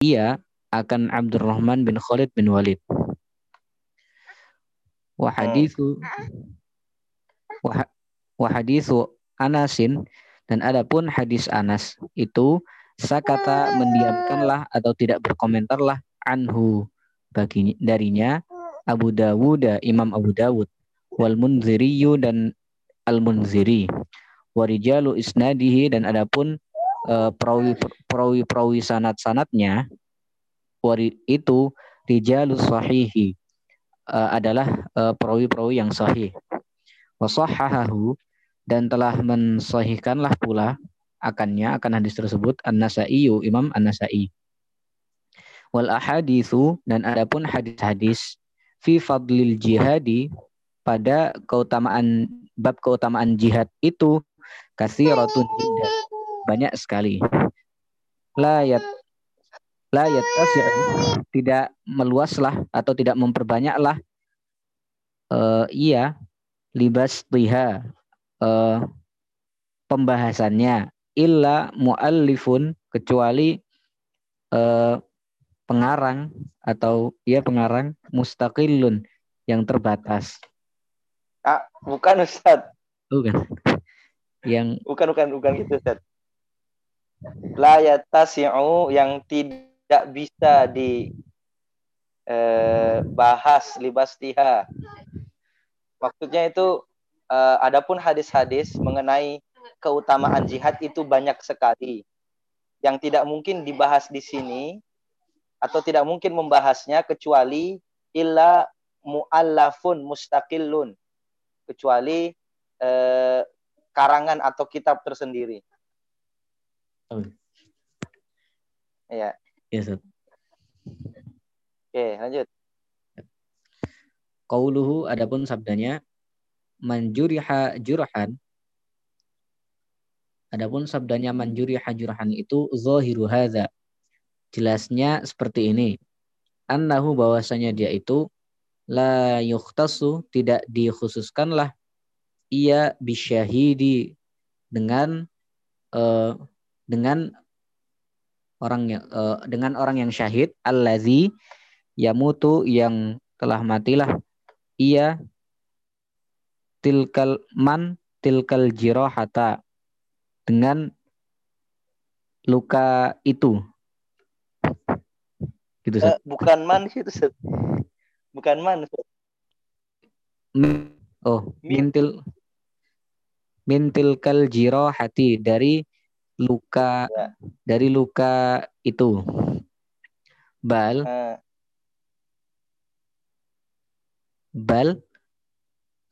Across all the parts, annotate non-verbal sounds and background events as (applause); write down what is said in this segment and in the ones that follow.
ia akan Abdurrahman bin Khalid bin Walid. Wa hadithu wa hadithu Anasin dan adapun hadis Anas itu sakata mendiamkanlah atau tidak berkomentarlah anhu bagi darinya Abu Dawud Imam Abu Dawud wal Munziriyu dan Al Munziri warijalu isnadihi dan adapun perawi perawi perawi sanat sanatnya itu rijalus sahihi uh, adalah uh, perawi-perawi yang sahih. Wasahahahu dan telah mensahihkanlah pula akannya akan hadis tersebut An-Nasa'i Imam An-Nasa'i. Wal ahadithu dan adapun hadis-hadis fi fadlil jihadi pada keutamaan bab keutamaan jihad itu kasiratun banyak sekali. La yat la tidak meluaslah atau tidak memperbanyaklah uh, iya libas tiha uh, pembahasannya illa muallifun kecuali uh, pengarang atau ya pengarang mustaqillun yang terbatas. Ah, bukan Ustaz. Bukan. Yang bukan bukan bukan gitu Ustaz. La yatasi'u yang tidak bisa dibahas eh, libastiha. Maksudnya itu eh, adapun hadis-hadis mengenai keutamaan jihad itu banyak sekali yang tidak mungkin dibahas di sini atau tidak mungkin membahasnya kecuali illa muallafun mustaqillun kecuali eh, karangan atau kitab tersendiri. Oh. Ya. Ya, Ustaz. Oke, lanjut. Qauluhu adapun sabdanya manjuriha jurhan Adapun sabdanya manjuriha jurhan itu zahiru hadza. Jelasnya seperti ini. Annahu bahwasanya dia itu la yukhtasu tidak dikhususkanlah ia bisyahidi dengan uh, dengan orang yang uh, dengan orang yang syahid allazi yamutu yang telah matilah. Ia tilkal man tilkal jirohata dengan luka itu. Gitu uh, bukan man itu bukan man oh mintil mintil kal jirohati dari luka ya. dari luka itu. Bal uh. bal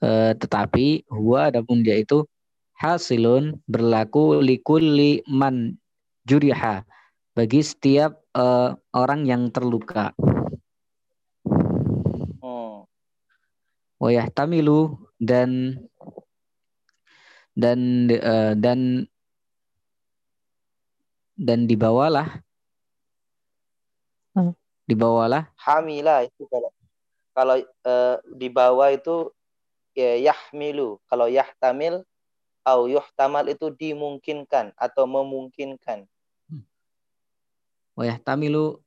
uh, tetapi huwa adapun dia itu hasilun berlaku likulli man juriha bagi setiap uh, orang yang terluka. Oh. Wayah tamilu dan dan uh, dan dan dibawalah. Hmm. dibawalah. Hamila itu kalau kalau uh, dibawa itu ya yahmilu. Kalau yahtamil au yuhtamal itu dimungkinkan atau memungkinkan. Wa yahtamilu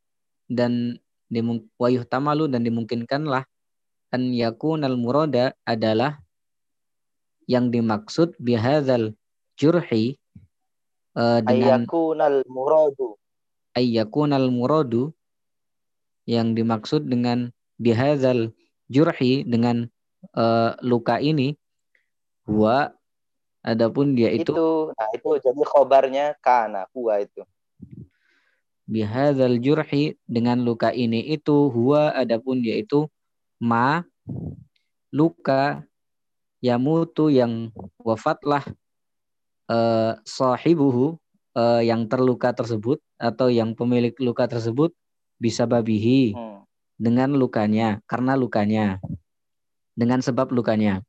dan dimung wa yuhtamalu dan dimungkinkanlah an yakunal murada adalah yang dimaksud bihadzal jurhi uh, dengan ayyakunal muradu. Ayyakunal muradu yang dimaksud dengan bihazal jurhi dengan uh, luka ini huwa adapun dia itu, itu nah itu jadi khobarnya kana huwa itu. Bihazal jurhi dengan luka ini itu huwa adapun dia itu ma luka yamutu yang wafatlah uh, sahibuhu uh, yang terluka tersebut atau yang pemilik luka tersebut bisa babihi hmm. dengan lukanya karena lukanya dengan sebab lukanya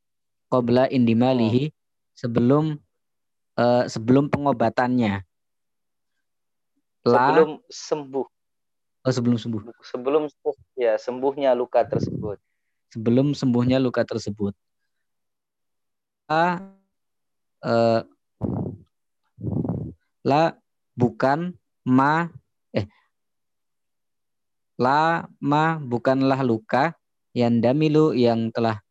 qabla indimalihi hmm. sebelum uh, sebelum pengobatannya. Sebelum sembuh. Oh sebelum sembuh. Sebelum ya sembuhnya luka tersebut. Sebelum sembuhnya luka tersebut. Uh, La bukan ma eh la ma bukanlah luka yang damilu yang telah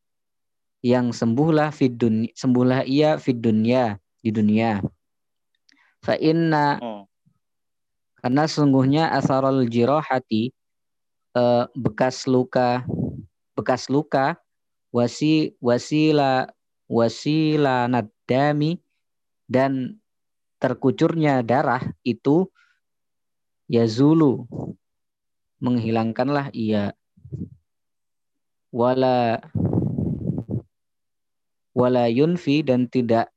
yang sembuhlah fid dunia, sembuhlah ia fid dunia di dunia. Fa inna hmm. karena sungguhnya asarul jirahati eh, bekas luka bekas luka wasi wasila wasila nadami dan terkucurnya darah itu yazulu menghilangkanlah ia. Wala wala yunfi dan tidak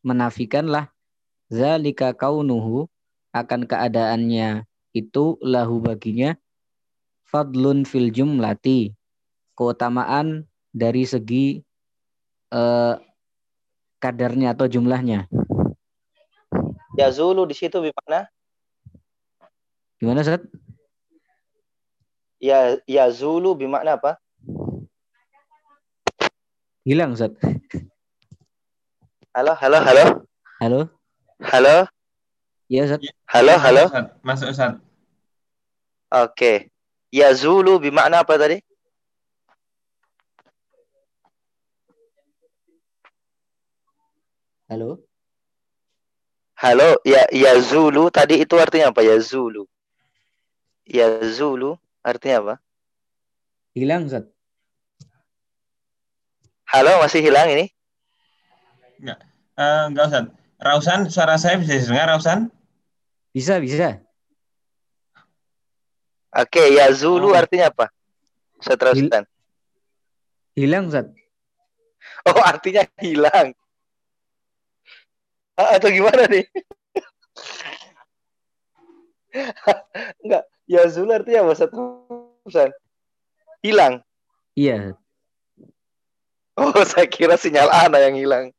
menafikanlah zalika kaunuhu akan keadaannya itu lahu baginya fadlun fil jumlati keutamaan dari segi eh, kadarnya atau jumlahnya yazulu di situ gimana gimana Ustaz? Ya ya zulu bermakna apa? Hilang, Ustaz. Halo, halo, halo. Halo. Halo. Iya, Ustaz. Halo, halo. Masuk, Ustaz. Oke. Ya zulu bermakna apa tadi? Halo. Halo, ya ya zulu tadi itu artinya apa ya zulu? Ya zulu Artinya apa? Hilang, Ustaz. Halo, masih hilang ini? Enggak. Uh, enggak, Ustaz. Rausan, suara saya bisa didengar, Rausan? Bisa, bisa. Oke, ya Zulu oh. artinya apa? Saya teruskan. Hilang, Ustaz. Oh, artinya hilang. Atau gimana nih? Enggak, Ya Zul artinya apa Ustaz? Hilang. Iya. Oh, saya kira sinyal Ana yang hilang.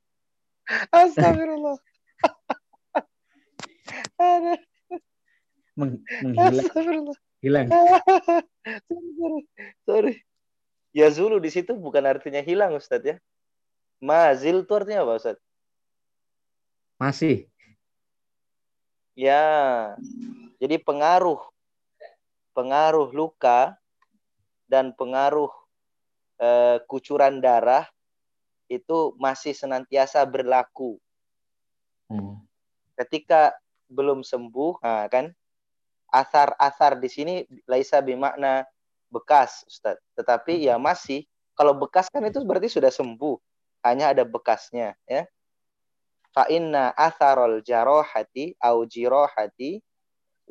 Astagfirullah. Meng menghilang. Astagfirullah. Hilang. sorry, sorry. sorry. Ya Zulu di situ bukan artinya hilang Ustaz ya. Mazil itu artinya apa Ustaz? Masih. Ya. Jadi pengaruh pengaruh luka dan pengaruh eh, kucuran darah itu masih senantiasa berlaku. Hmm. Ketika belum sembuh, nah kan asar-asar di sini laisa bimakna bekas, Ustaz. Tetapi ya masih kalau bekas kan itu berarti sudah sembuh, hanya ada bekasnya, ya. Fa inna atharul jarohati au jirohati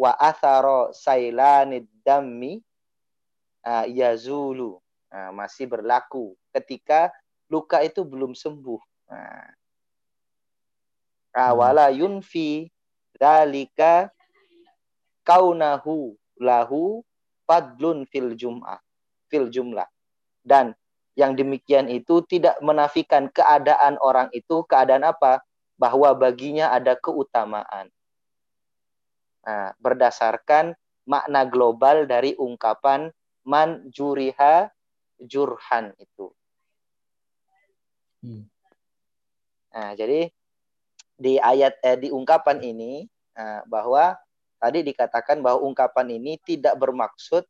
wa atharo sailanid dammi uh, yazulu uh, masih berlaku ketika luka itu belum sembuh. Nah. Wala yunfi dalika kaunahu lahu fadlun fil jum'ah fil jumlah dan yang demikian itu tidak menafikan keadaan orang itu keadaan apa bahwa baginya ada keutamaan Nah, berdasarkan makna global dari ungkapan man juriha jurhan itu. Hmm. Nah, jadi di ayat eh, di ungkapan ini eh, bahwa tadi dikatakan bahwa ungkapan ini tidak bermaksud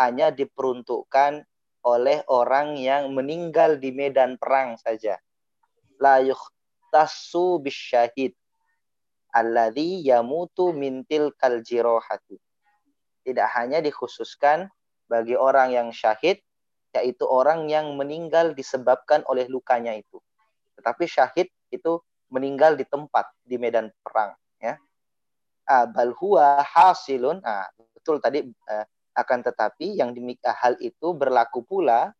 hanya diperuntukkan oleh orang yang meninggal di medan perang saja. La yuhtassu bisyahid alladhi yamutu mintil kaljirohati. Tidak hanya dikhususkan bagi orang yang syahid, yaitu orang yang meninggal disebabkan oleh lukanya itu. Tetapi syahid itu meninggal di tempat, di medan perang. Ya. Ah, bal huwa hasilun. Ah, betul tadi uh, akan tetapi yang demikian hal itu berlaku pula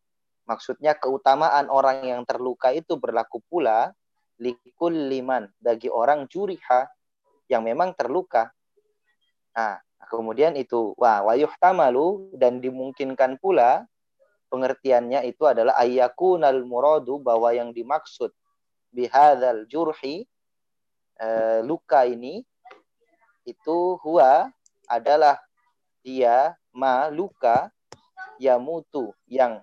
maksudnya keutamaan orang yang terluka itu berlaku pula likul liman bagi orang juriha yang memang terluka. Nah, kemudian itu wah wayuh tamalu dan dimungkinkan pula pengertiannya itu adalah ayyakunal muradu bahwa yang dimaksud bihadzal jurhi e, luka ini itu huwa adalah dia ma luka yamutu yang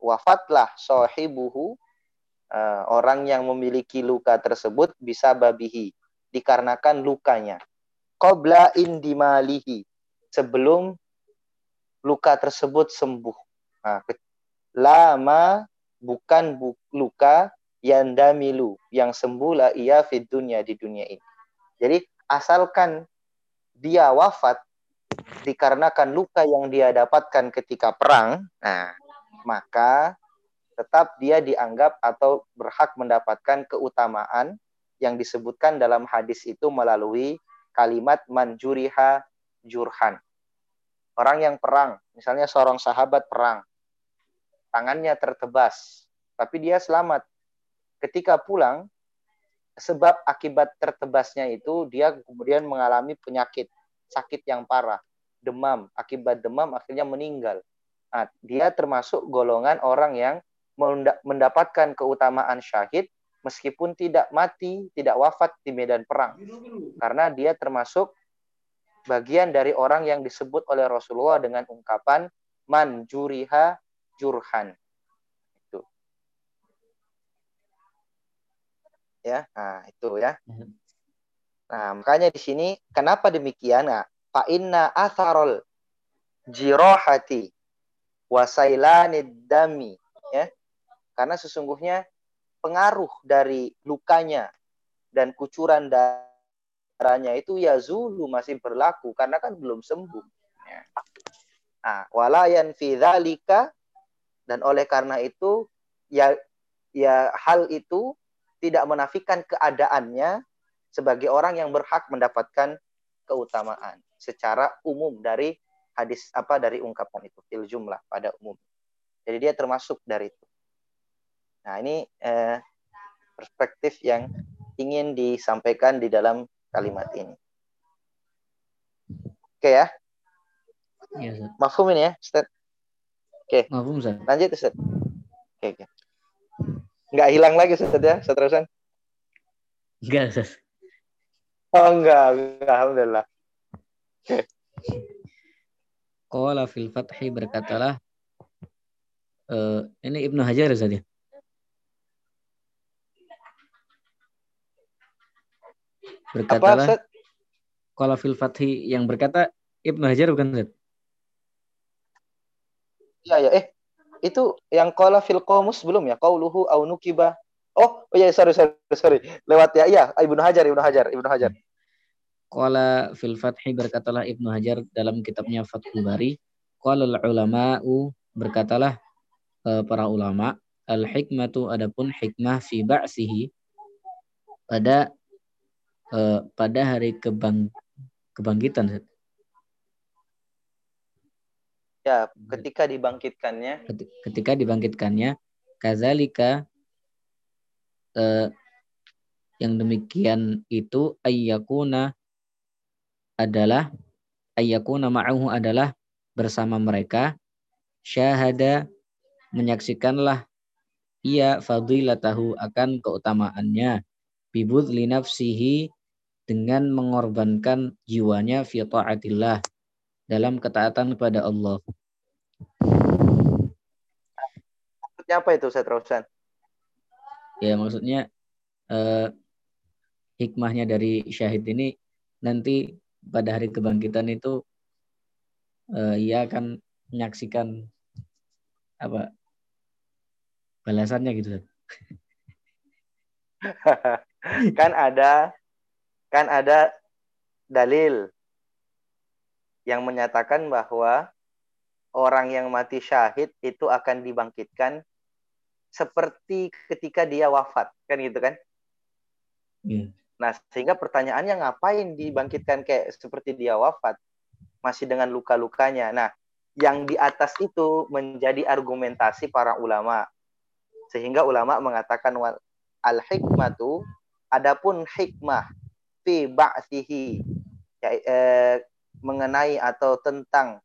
wafatlah sahibuhu e, orang yang memiliki luka tersebut bisa babihi dikarenakan lukanya. Qabla indimalihi. Sebelum luka tersebut sembuh. Nah, lama bukan bu, luka yang damilu yang sembuh lah ia fit dunia di dunia ini. Jadi asalkan dia wafat dikarenakan luka yang dia dapatkan ketika perang, nah maka tetap dia dianggap atau berhak mendapatkan keutamaan yang disebutkan dalam hadis itu melalui kalimat manjuriha jurhan. Orang yang perang, misalnya seorang sahabat perang, tangannya tertebas, tapi dia selamat. Ketika pulang sebab akibat tertebasnya itu dia kemudian mengalami penyakit sakit yang parah demam. Akibat demam akhirnya meninggal. Nah, dia termasuk golongan orang yang mendapatkan keutamaan syahid meskipun tidak mati tidak wafat di medan perang karena dia termasuk bagian dari orang yang disebut oleh Rasulullah dengan ungkapan man juriha jurhan ya. Nah, itu ya. Mhm. Nah, makanya di sini kenapa demikian? Nah, fa inna atharul jirahati wasailanid dami ya. Karena sesungguhnya pengaruh dari lukanya dan kucuran darahnya itu ya zulu masih berlaku karena kan belum sembuh. Nah, walayan fi dan oleh karena itu ya ya hal itu tidak menafikan keadaannya sebagai orang yang berhak mendapatkan keutamaan secara umum dari hadis apa dari ungkapan itu fil jumlah pada umum. Jadi dia termasuk dari itu. Nah, ini eh, perspektif yang ingin disampaikan di dalam kalimat ini. Oke ya. Iya, Mafhum ini ya, Ustaz? Oke. Mafhum, Ustaz. Lanjut, Ustaz. Oke, oke. Nggak hilang lagi Ustaz ya, seterusan? Enggak, Ustaz. Oh, enggak, enggak. Alhamdulillah. Qala fil fathi berkatalah uh, ini Ibnu Hajar Ustaz ya? Berkatalah Qala fil fathi yang berkata Ibnu Hajar bukan Ustaz? Iya, ya. Eh, itu yang qala fil qamus belum ya? Qauluhu au nukiba. Oh, oh ya sorry sorry sorry. Lewat ya. Iya, Ibnu Hajar, Ibnu Hajar, Ibnu Hajar. Qala fil Fathi berkatalah Ibnu Hajar dalam kitabnya Fathul Bari, qala ulama'u berkatalah uh, para ulama al hikmatu adapun hikmah fi ba'sihi pada uh, pada hari kebang kebangkitan Ya, ketika dibangkitkannya. Ketika dibangkitkannya, kazalika eh, yang demikian itu ayyakuna adalah ayyakuna ma'ahu adalah bersama mereka. Syahada menyaksikanlah ia fadilatahu akan keutamaannya bibud linafsihi dengan mengorbankan jiwanya fi taatillah dalam ketaatan kepada Allah. Maksudnya apa itu saya terusan? Ya maksudnya eh, hikmahnya dari syahid ini nanti pada hari kebangkitan itu eh, ia akan menyaksikan apa balasannya gitu. (laughs) (laughs) kan ada kan ada dalil yang menyatakan bahwa orang yang mati syahid itu akan dibangkitkan seperti ketika dia wafat, kan gitu kan? Hmm. Nah, sehingga pertanyaannya ngapain dibangkitkan kayak seperti dia wafat, masih dengan luka-lukanya. Nah, yang di atas itu menjadi argumentasi para ulama. Sehingga ulama mengatakan al hikmatu adapun hikmah fi ba'thihi ya, eh, mengenai atau tentang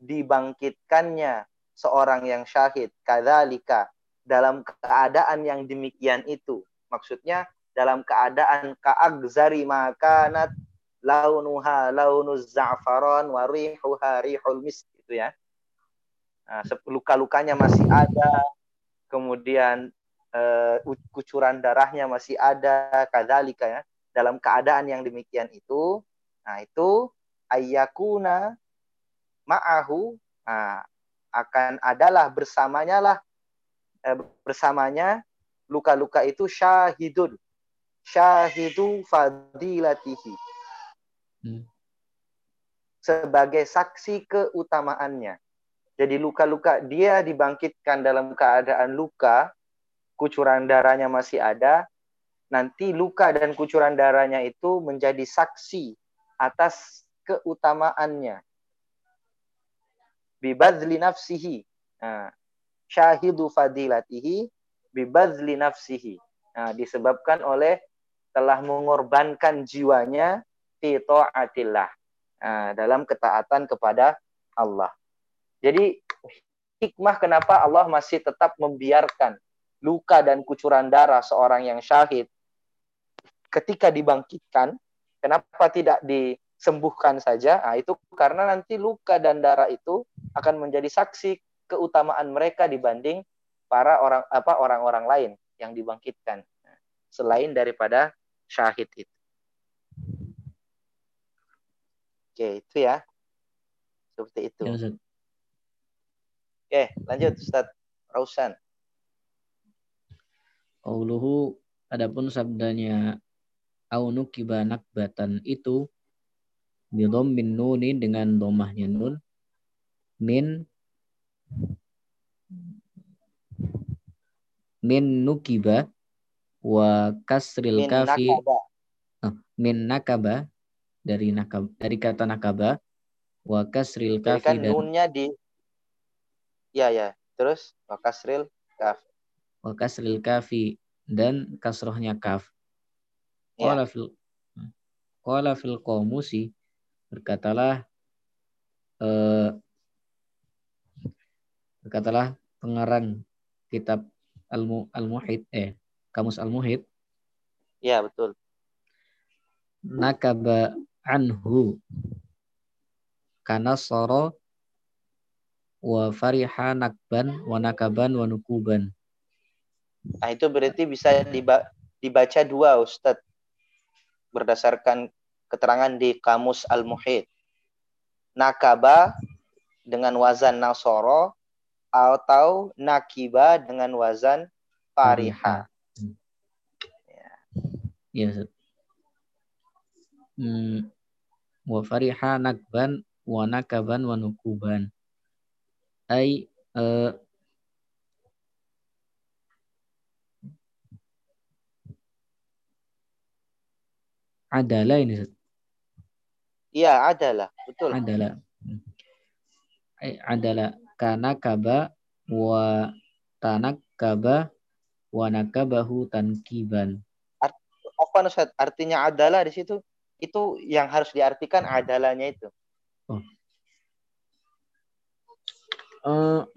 dibangkitkannya seorang yang syahid kadzalika dalam keadaan yang demikian itu. Maksudnya dalam keadaan ka'agzari makanat launuha launuz za'faran wa rihuha rihul misk itu ya. Nah, luka-lukanya masih ada. Kemudian kucuran darahnya masih ada kadzalika ya. Dalam keadaan yang demikian itu nah itu ayyakuna ma'ahu Nah, akan adalah bersamanya lah eh, bersamanya luka-luka itu syahidun syahidu fadilatihi. Hmm. sebagai saksi keutamaannya. Jadi luka-luka dia dibangkitkan dalam keadaan luka kucuran darahnya masih ada nanti luka dan kucuran darahnya itu menjadi saksi atas keutamaannya bibadli nafsihi. Nah, syahidu fadilatihi bibadli nafsihi. Nah, disebabkan oleh telah mengorbankan jiwanya fi taatillah. Nah, dalam ketaatan kepada Allah. Jadi hikmah kenapa Allah masih tetap membiarkan luka dan kucuran darah seorang yang syahid ketika dibangkitkan, kenapa tidak disembuhkan saja? Nah, itu karena nanti luka dan darah itu akan menjadi saksi keutamaan mereka dibanding para orang apa orang-orang lain yang dibangkitkan selain daripada syahid itu. Oke, itu ya. Seperti itu. Ya, Oke, lanjut Ustaz Rausan. Qauluhu adapun sabdanya aunu kibanak batan itu bidom min nunin dengan domahnya nun min min nukiba wa kasril min kafi nakaba. Oh, min nakaba dari nakab dari kata nakaba wa kasril kafi kan dan nunnya di ya ya terus wa kasril kaf wa kasril kafi dan kasrohnya kaf ya. qala fil qala fil qamusi berkatalah eh, Berkatalah pengarang kitab Al-Muhid eh Kamus Al-Muhid. Ya, betul. Nakaba anhu kana soro wa fariha nakban wa nakaban wa nukuban. Nah, itu berarti bisa dibaca dua Ustadz berdasarkan keterangan di Kamus Al-Muhid. Nakaba dengan wazan nasoro atau nakiba dengan wazan fariha. Ya. Ya. Hmm. Wa fariha nakban wa nakaban wa nukuban. Ai uh, adalah ini. Iya, adalah. Betul. Adalah. Ai adalah kana kaba wa tanak kaba wa nakabahu tankiban. Art, apa Ustaz? Artinya adalah di situ itu yang harus diartikan adalahnya itu. Oh. Uh,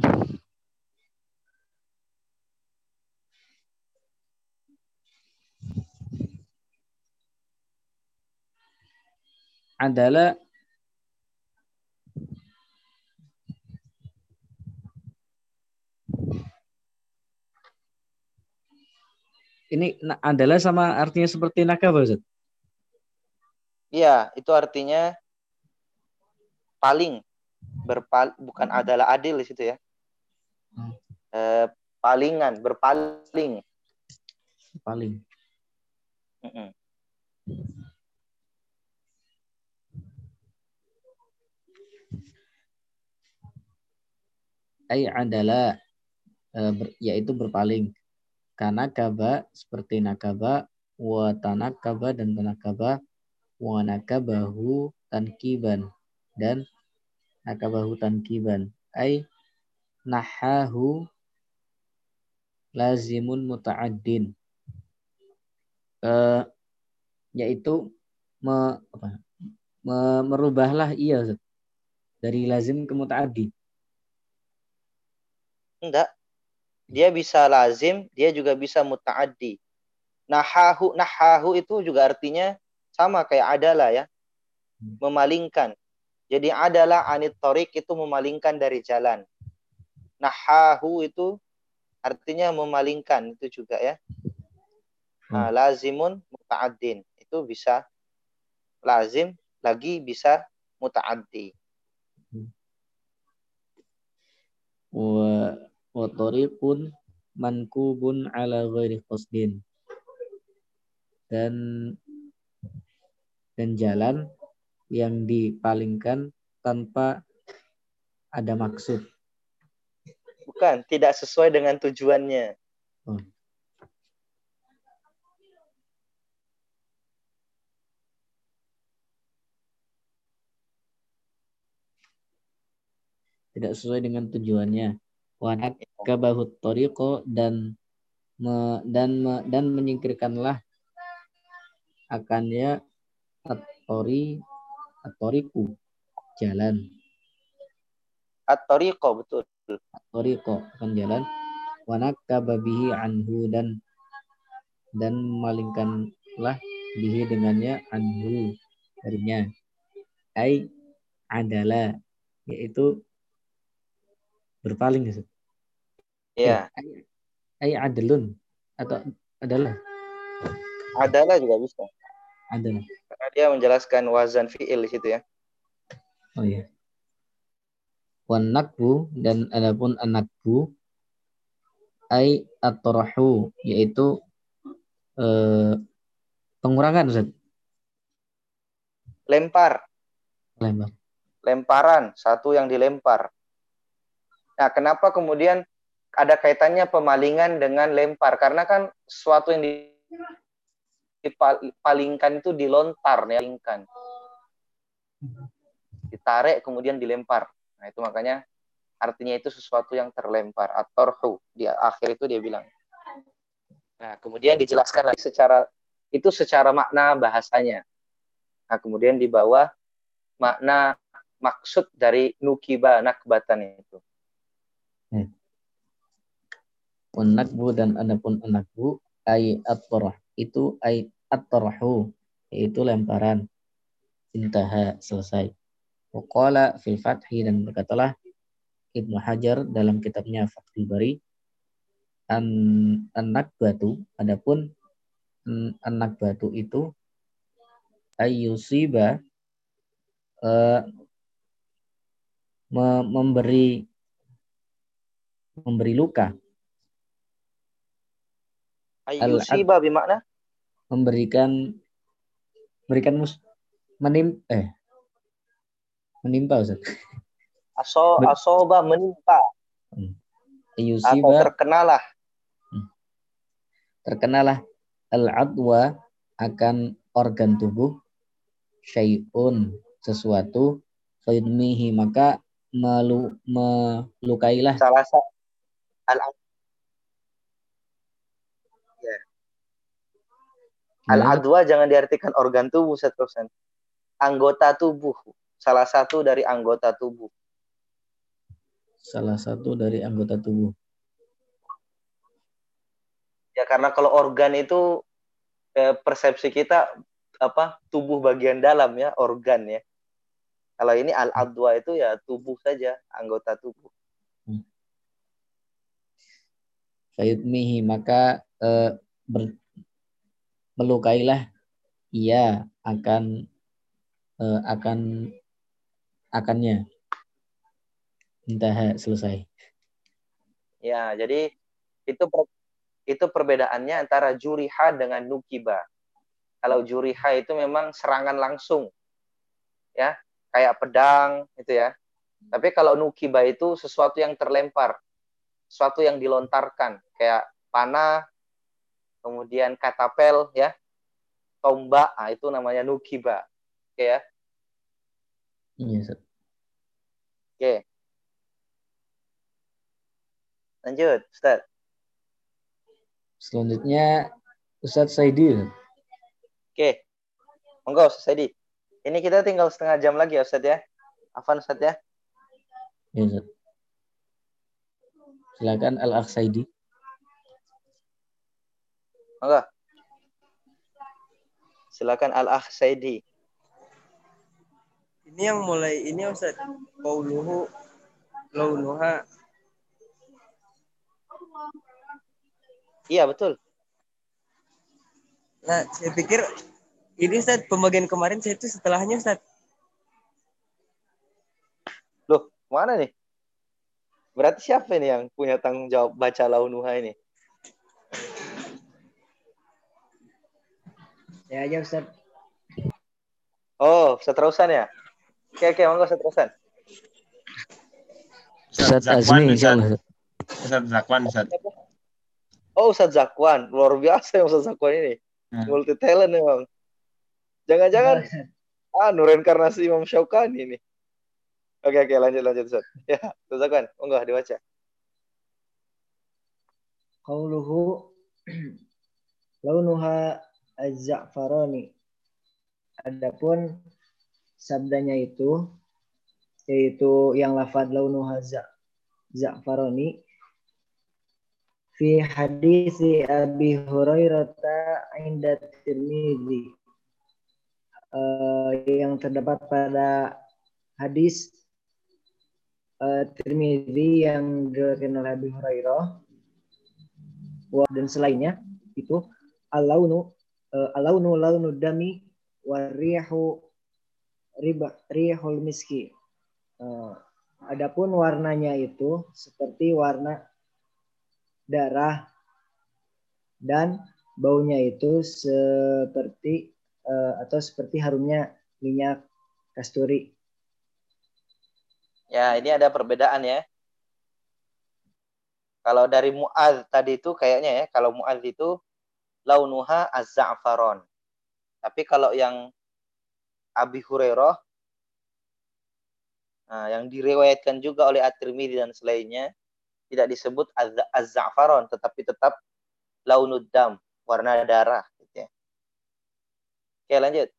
adalah Ini adalah sama artinya seperti nakaba, Ustaz? Iya, itu artinya paling berpal bukan adalah adil di situ ya. Hmm. E, palingan, berpaling. Paling. Mm -mm. Ay adalah e, yaitu berpaling karena kaba seperti nakaba, wa tanakaba dan tanakaba, wa nakabahu tankiban dan nakabahu tankiban. Ay nahahu lazimun muta'addin. Uh, yaitu me, apa, me, merubahlah ia dari lazim ke muta'addi. Enggak, dia bisa lazim, dia juga bisa mutaaddi. Nahahu nahahu itu juga artinya sama kayak adalah ya. Hmm. Memalingkan. Jadi adalah anit torik itu memalingkan dari jalan. Nahahu itu artinya memalingkan itu juga ya. Nah, hmm. lazimun muta'addin. Itu bisa lazim lagi bisa muta'addi. Hmm. wa wa tariqun mankubun ala ghairi qasdin dan dan jalan yang dipalingkan tanpa ada maksud. Bukan, tidak sesuai dengan tujuannya. Oh. Tidak sesuai dengan tujuannya. Wanak kabahut toriko dan me, dan me, dan menyingkirkanlah akannya atori atoriku jalan. Atoriko betul. Atoriko akan jalan. Wanak kababihi anhu dan dan malingkanlah bihi dengannya anhu darinya. Ai adalah yaitu berpaling Iya. Ai adlun atau adalah? Adalah juga bisa. Adalah. Karena dia menjelaskan wazan fiil di situ ya. Oh iya. Wan nakbu dan adapun anakbu ai atrahu yaitu eh, pengurangan Ustaz. lempar. Lempar. Lemparan satu yang dilempar. Nah kenapa kemudian ada kaitannya pemalingan dengan lempar. Karena kan sesuatu yang dipalingkan itu dilontar ya palingkan ditarik kemudian dilempar. Nah itu makanya artinya itu sesuatu yang terlempar. Atau di akhir itu dia bilang. Nah kemudian dijelaskan lagi secara itu secara makna bahasanya. Nah kemudian di bawah makna maksud dari nukiba nakbatan itu hmm. Unakbu dan adapun anakbu ay at itu ay at yaitu lemparan. Intaha selesai. Waqala fil fathi dan berkatalah Ibnu Hajar dalam kitabnya Fathul Bari an anak batu adapun anak batu itu ayyusiba uh, memberi memberi luka Ayyusiba bimakna? Memberikan memberikan mus menim eh menimpa Ustaz. (laughs) Aso asoba menimpa. Hmm. Ayyusiba atau terkenalah. Hmm. Terkenalah al-adwa akan organ tubuh syai'un sesuatu fayudmihi maka melu, melukailah salah satu al Al-adwa jangan diartikan organ tubuh seterusnya. Anggota tubuh. Salah satu dari anggota tubuh. Salah satu dari anggota tubuh. Ya karena kalau organ itu eh, persepsi kita apa tubuh bagian dalam ya organ ya. Kalau ini al-adwa itu ya tubuh saja anggota tubuh. Hmm. Fayudmihi maka eh, ber, melukailah ia akan uh, akan akannya. Entah selesai. Ya jadi itu per, itu perbedaannya antara juriha dengan nukiba. Kalau juriha itu memang serangan langsung ya kayak pedang itu ya. Tapi kalau nukiba itu sesuatu yang terlempar sesuatu yang dilontarkan kayak panah kemudian katapel ya. Tombak nah, itu namanya nukiba oke ya. Iya oke. Lanjut Ustaz. Selanjutnya Ustaz Saidi. Oke. Monggo Ustaz Saidi. Ini kita tinggal setengah jam lagi ya Ustaz ya. Afan Ustaz ya. Iya Ustaz silakan Al-Akh Saidi Mangga. Silakan Al-Akh Saidi. Ini yang mulai ini Ustaz. Qauluhu launuha. Iya, betul. Nah, saya pikir ini Ustaz pembagian kemarin saya itu setelahnya Ustaz. Loh, mana nih? Berarti siapa ini yang punya tanggung jawab baca launuha ini? Ya aja Ustaz. Oh, seterusan ya? Oke, oke, monggo seterusan. Ustaz Azmi Ustaz. insyaallah. Ustaz Zakwan, Ustaz. Oh, Ustaz Zakwan. Luar biasa ya Ustaz Zakwan ini. Hmm. Multi talent memang. Jangan-jangan ah reinkarnasi Imam Syaukani ini. Oke, oke, lanjut lanjut Ustaz. Ya, Ustaz Zakwan, monggo dibaca. Qauluhu (clears throat) launuha az-za'farani. Adapun sabdanya itu yaitu yang lafaz launuha za- za'farani fi hadis Abi Hurairah inda Tirmizi Eh, yang terdapat pada hadis eh, Tirmizi yang diriwayatkan oleh Abi Hurairah dan selainnya itu alaunu uh, alaunu launu dami warihu riba rihul miski Eh, adapun warnanya itu seperti warna darah dan baunya itu seperti eh, atau seperti harumnya minyak kasturi Ya, ini ada perbedaan ya. Kalau dari Mu'adz tadi itu kayaknya ya, kalau Mu'adz itu launuha az-za'faron. Tapi kalau yang Abi Hurairah nah, yang diriwayatkan juga oleh At-Tirmidzi dan selainnya tidak disebut az- az-za'faron tetapi tetap launud dam, warna darah gitu ya. Oke, lanjut.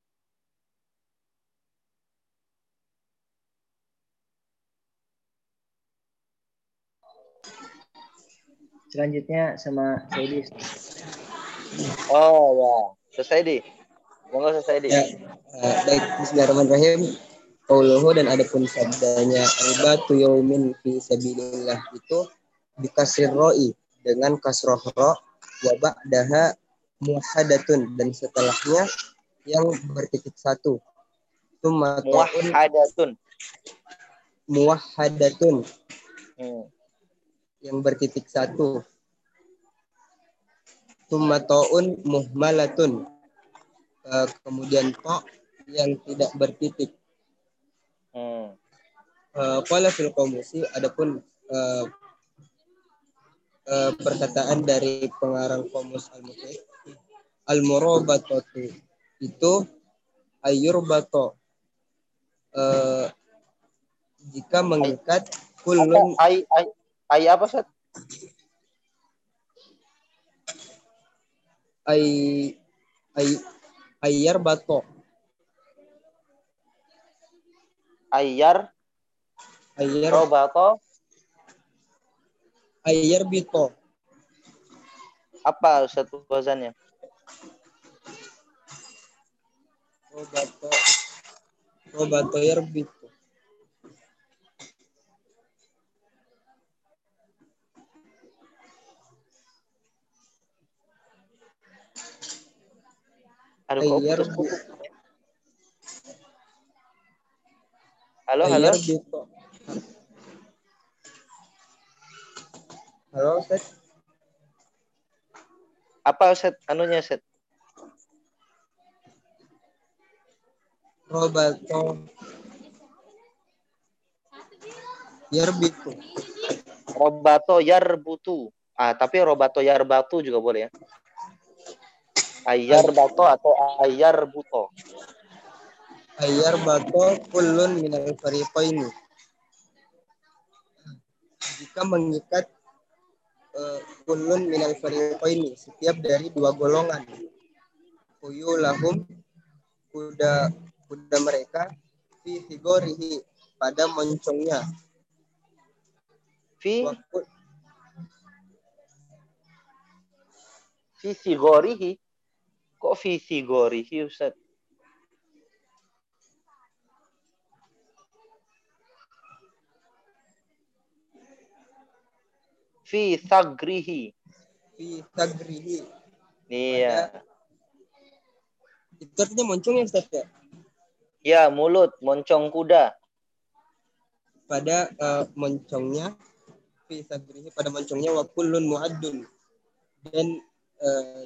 selanjutnya sama Saidi Oh ya, selesai di. Monggo selesai di. Ya, eh, baik Bismillahirrahmanirrahim. Qauluhu dan adapun sabdanya riba tu yaumin fi sabilillah itu dikasir roi dengan kasroh ro wa ba'daha muhadatun dan setelahnya yang bertitik satu. Muwahhadatun. muwahhadatun Hmm. yang bertitik satu. Tumma ta'un muhmalatun. Eh, kemudian to yang tidak bertitik. Hmm. Eh, Qala fil qamusi adapun eh, eh, perkataan dari pengarang qamus al mufid al murabatatu itu ayurbato eh, jika mengikat kulun Ai ai ai apa Sat? Ay ay ayar bato. Ayar ayar robato ayar bito. Apa Ustaz wazannya? robato robato yar bito Aduh kok ayar putus-putus. Halo, halo. halo Ustaz Apa Ustaz anunya Ustaz? robato yar bito Robato yarbutu. Ah, tapi robato yarbatu juga boleh ya. Ayar bato atau ayar buto. ayar bato kulun minal fariqaini jika mengikat eh, kulun minal fariqaini setiap dari dua golongan lahum kuda kuda mereka fi figorihi pada moncongnya Fi Waktu- fi sigorihi. Kok fi sigorihi Ustaz? Fi sagrihi. fi tagrihi Iya. itu artinya moncong ya Ustaz ya Ya, mulut, moncong kuda. pada eh, moncongnya fi sabrihi pada moncongnya wa kullun mu'addun dan eh,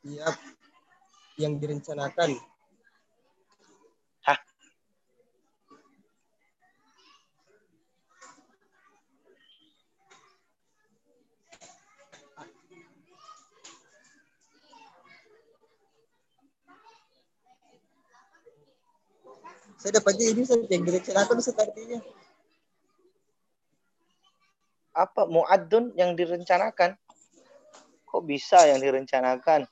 setiap yang direncanakan Hah? saya dapatnya ini Ustaz, yang direncanakan Ustaz artinya Apa muaddun yang direncanakan? Kok bisa yang direncanakan?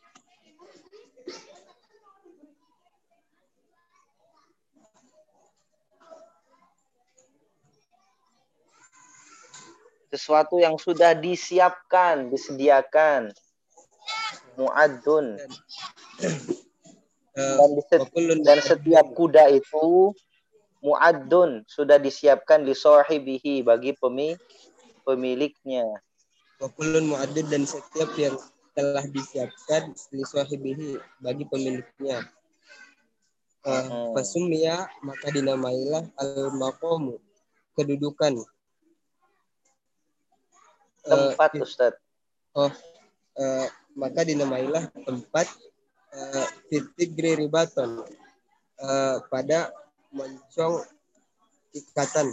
Sesuatu yang sudah disiapkan, disediakan. Muaddun. Eh, Dan, di wa kullun dan setiap kuda itu muaddun sudah disiapkan li sahibihi bagi pemi, pemiliknya. wa kullun mu'addun dan setiap yang telah disiapkan li sahibihi bagi pemiliknya. Uh, Hmm. Fasumia maka dinamailah al maqamu kedudukan. Tempat fi- Ustaz. oh, eh, maka dinamailah tempat uh, fitigri ribaton eh, pada moncong ikatan.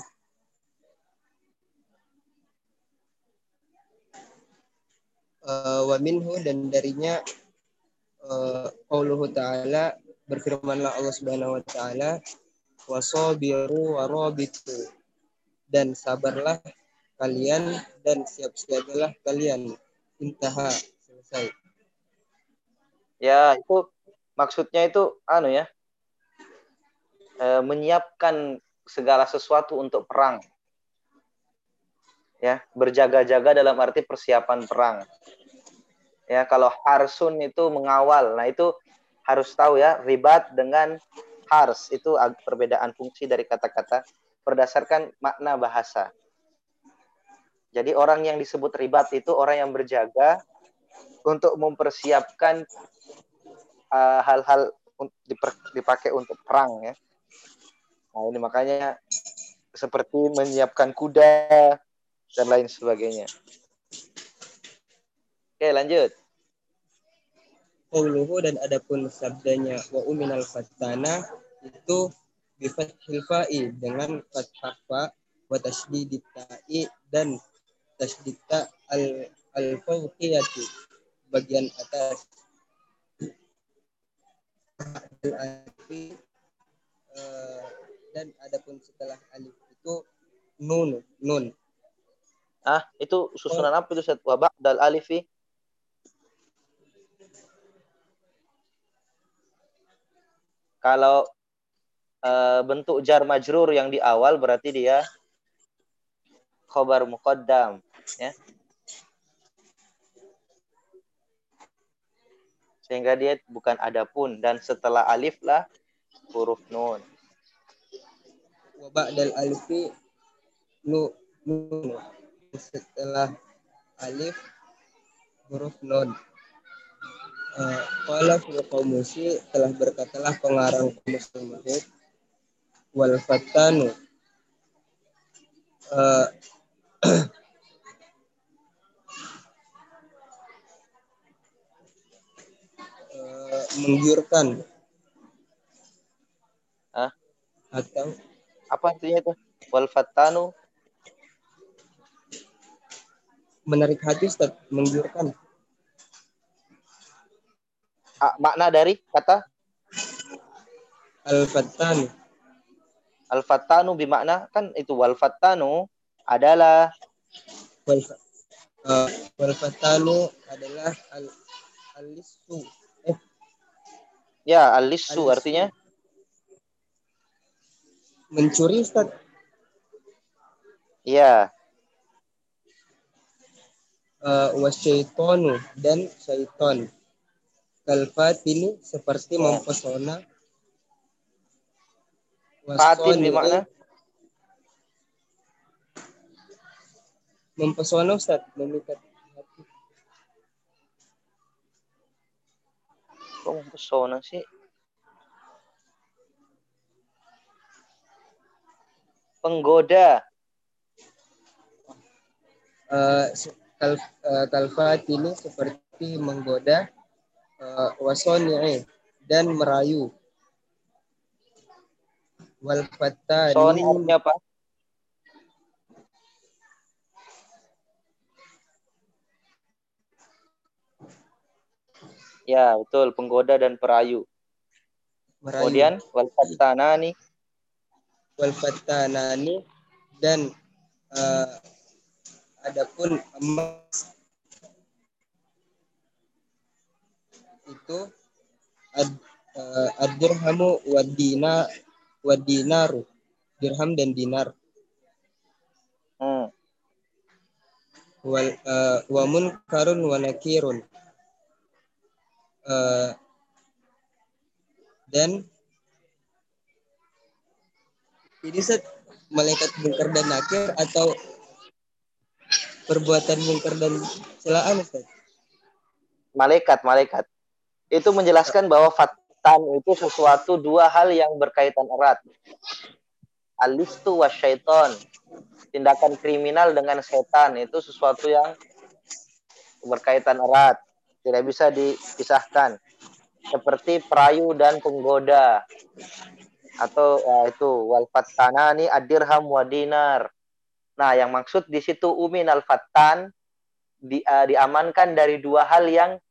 Eh, wa minhu dan darinya eh, qauluhu ta'ala berfirmanlah Allah Subhanahu wa taala wasabiru warabitu dan sabarlah kalian dan siap-siagalah kalian intaha selesai Ya, itu maksudnya itu anu ya. eh, menyiapkan segala sesuatu untuk perang. Ya, berjaga-jaga dalam arti persiapan perang. Ya, kalau harsun itu mengawal. Nah, itu harus tahu ya, ribat dengan hars itu perbedaan fungsi dari kata-kata berdasarkan makna bahasa. Jadi orang yang disebut ribat itu orang yang berjaga untuk mempersiapkan uh, hal-hal diper- dipakai untuk perang ya. Nah ini makanya seperti menyiapkan kuda dan lain sebagainya. Oke lanjut. qauluhu dan adapun sabdanya wa uminal fattana itu bifathil fa'i dengan fathah fa wa tasdidit dan tasdid ta al al fawqiyati bagian atas. Al alifi eh, dan adapun setelah alif itu nun nun. Ah itu susunan apa itu Ustaz? Wa ba'dal alifi? Kalau eh, bentuk jar majrur yang di awal berarti dia khobar muqaddam ya. Sehingga dia bukan adapun dan setelah alif lah huruf nun. wa ba'dal alifi nu nun setelah alif huruf nun Eh, Qala fil qamusi telah berkatalah pengarang kamus wal fatanu Eh, eh, menggiurkan. Hah? atau Apa artinya itu? Wal fattanu? Menarik hati Ustaz, menggiurkan. Ah, makna dari kata? Al fatan al fattanu bimakna kan itu wal fattanu adalah wal eh, wal fatanu adalah al alisu eh ya al-lissu Al-lissu. artinya? Mencuri Ustaz. Ya. Uh, wasyaitonu dan syaiton kalfatini seperti mempesona. Fatin Wasoni'i, bimakna mempesona Ustaz memikat kok mempesona sih penggoda. Eh, se- kal, eh, kalfat ini seperti menggoda eh, wasoni'i dan merayu. Wal fattani artinya apa? Ya, betul. Penggoda dan perayu. merayu Kemudian wal fattanani wal fattanani dan eh, adapun emas itu ad, eh, ad-dirhamu wad dina wad dinaru dirham dan dinar hmm. wal eh, wa munkarun wa nakirun Eh, dan ini set malaikat mungkar dan nakir atau perbuatan mungkar dan celaan Ustaz? malaikat, malaikat. Itu menjelaskan bahwa fatan itu sesuatu dua hal yang berkaitan erat. Alistu wasyaiton. Tindakan kriminal dengan setan itu sesuatu yang berkaitan erat. Tidak bisa dipisahkan. Seperti perayu dan penggoda. Atau ya, itu wal fattanani adirham wa dinar. Nah, yang maksud di situ umin al fattan di, eh, diamankan dari dua hal yang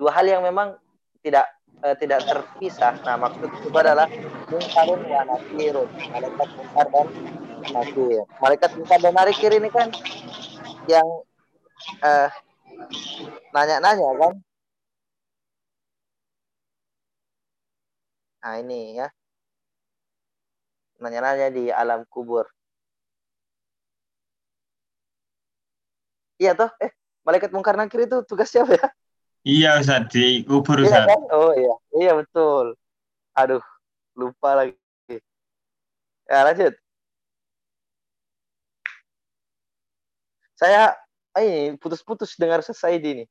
dua hal yang memang tidak eh, tidak terpisah. Nah, maksud itu adalah mungkarun wa nakirun. Malaikat mungkar dan nakir. Malaikat mungkar dan nakir ini kan yang eh, nanya-nanya kan. Nah, ini ya. Nanya-nanya di alam kubur. Iya toh? Eh, malaikat mungkar nakir itu tugas siapa ya? Iya Ustaz, di kubur Iya Ustaz. kan? Oh iya, iya betul. Aduh, lupa lagi. Ya lanjut. Saya ini putus-putus dengar selesai ini.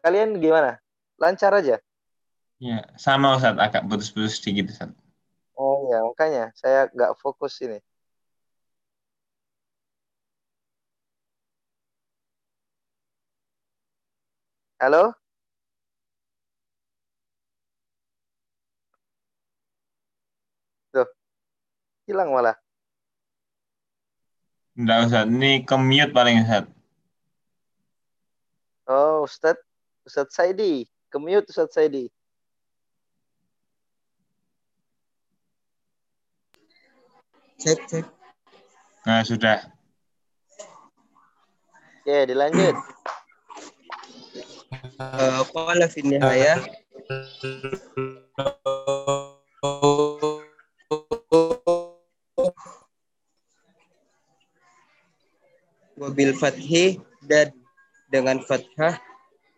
Kalian gimana? Lancar aja? Iya, sama Ustaz, agak putus-putus sedikit Ustaz. Oh iya, makanya saya nggak fokus ini. Halo? Tuh, hilang malah. Enggak Ustaz, ini ke-mute paling Ustaz. Ustadz, Ustadz Saidi. Kemute Ustadz Saidi. Cek cek. Nah, sudah. Oke, dilanjut. Eh, Qala fi nihaya wabil fathi dan dengan fathah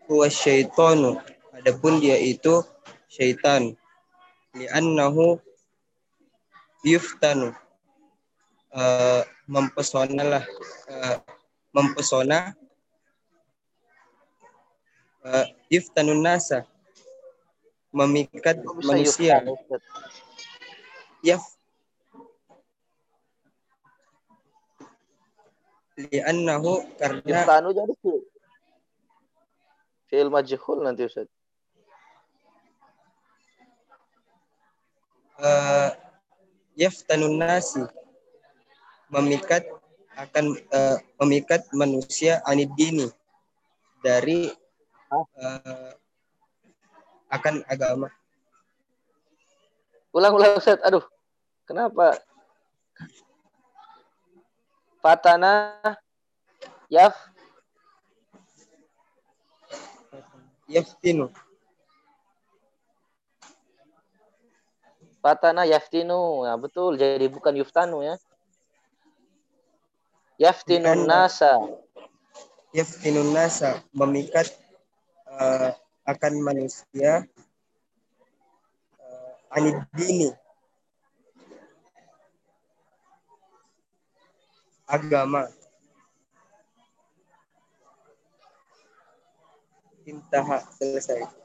huwa syaitanu. Adapun dia itu syaitan. Li'annahu yuftanu. Eh, mempesona lah eh, mempesona uh, yuftanun nasa. Memikat manusia. yaf. Li'annahu karena Yuftanu jadi fi'il. Majhul nanti Ustadz. uh, yaftanun nasi memikat akan uh, memikat manusia anid dini dari uh, akan agama Ulang-ulang Ustadz. Aduh, kenapa? Fatana Yaf yaftinu Fatana Yaftinu. Ya betul, jadi bukan Yuftanu ya. Yaftinun nasa. yaftinun nasa memikat uh, akan manusia uh, anid dini agama intaha selesai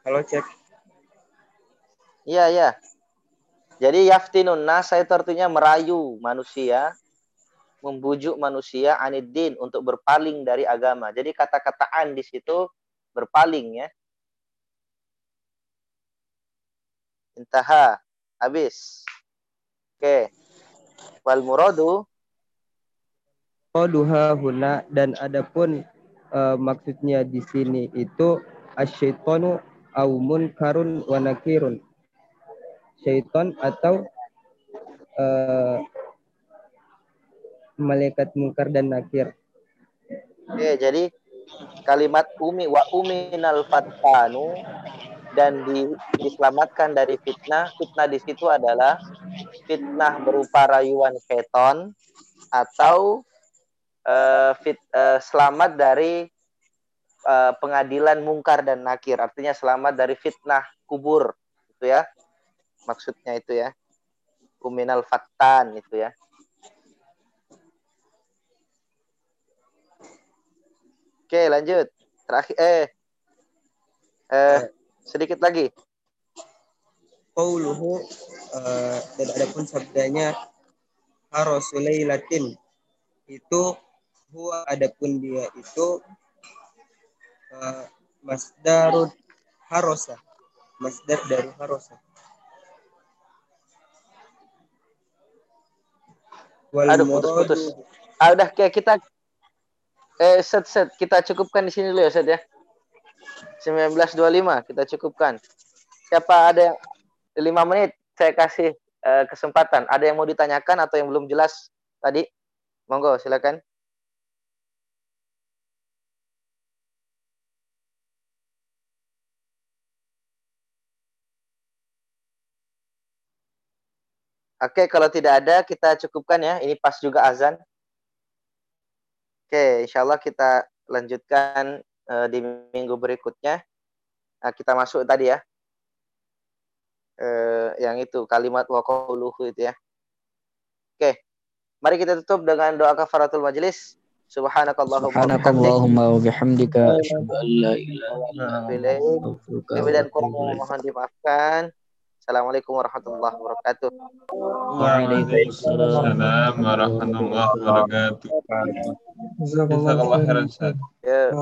Halo cek. Iya, iya. Jadi yaftinun nas itu artinya merayu manusia, membujuk manusia aniddin untuk berpaling dari agama. Jadi kata-kata an di situ berpaling ya. Intaha, habis. Oke. Wal muradu Qaduha huna dan adapun eh, maksudnya di sini itu asyaitonu au munkarun wa nakirun. Syaiton atau eh, malaikat mungkar dan nakir. Oke, jadi kalimat umi wa uminal fattanu dan di, diselamatkan dari fitnah. Fitnah di situ adalah fitnah berupa rayuan seton atau eh, fit, eh, selamat dari eh, pengadilan mungkar dan nakir. Artinya selamat dari fitnah kubur, itu ya. Maksudnya itu ya. Uminal fattan itu ya. Oke, lanjut. Terakhir eh eh sedikit lagi. Qauluhu eh, dan adapun sabdanya latin itu huwa adapun dia itu eh, masdarud harosa masdar dari harosa wal Aduh, putus-putus. Ah, udah kayak kita eh set set kita cukupkan di sini dulu ya set ya. 1925 kita cukupkan. Siapa ada yang 5 menit saya kasih eh, kesempatan. Ada yang mau ditanyakan atau yang belum jelas tadi? Monggo silakan. Oke, kalau tidak ada kita cukupkan ya. Ini pas juga azan. Oke, insya Allah kita lanjutkan uh, di minggu berikutnya. Nah, kita masuk tadi ya. Uh, yang itu kalimat waqauluhu itu ya. Oke. Mari kita tutup dengan doa kafaratul majelis. Subhanakallahumma wa bihamdika asyhadu an la ilaha illa anta Lebih dan kurang mohon dimaafkan. Assalamualaikum warahmatullahi wabarakatuh. Waalaikumsalam warahmatullahi wabarakatuh. Jazakallah khairan. Ya.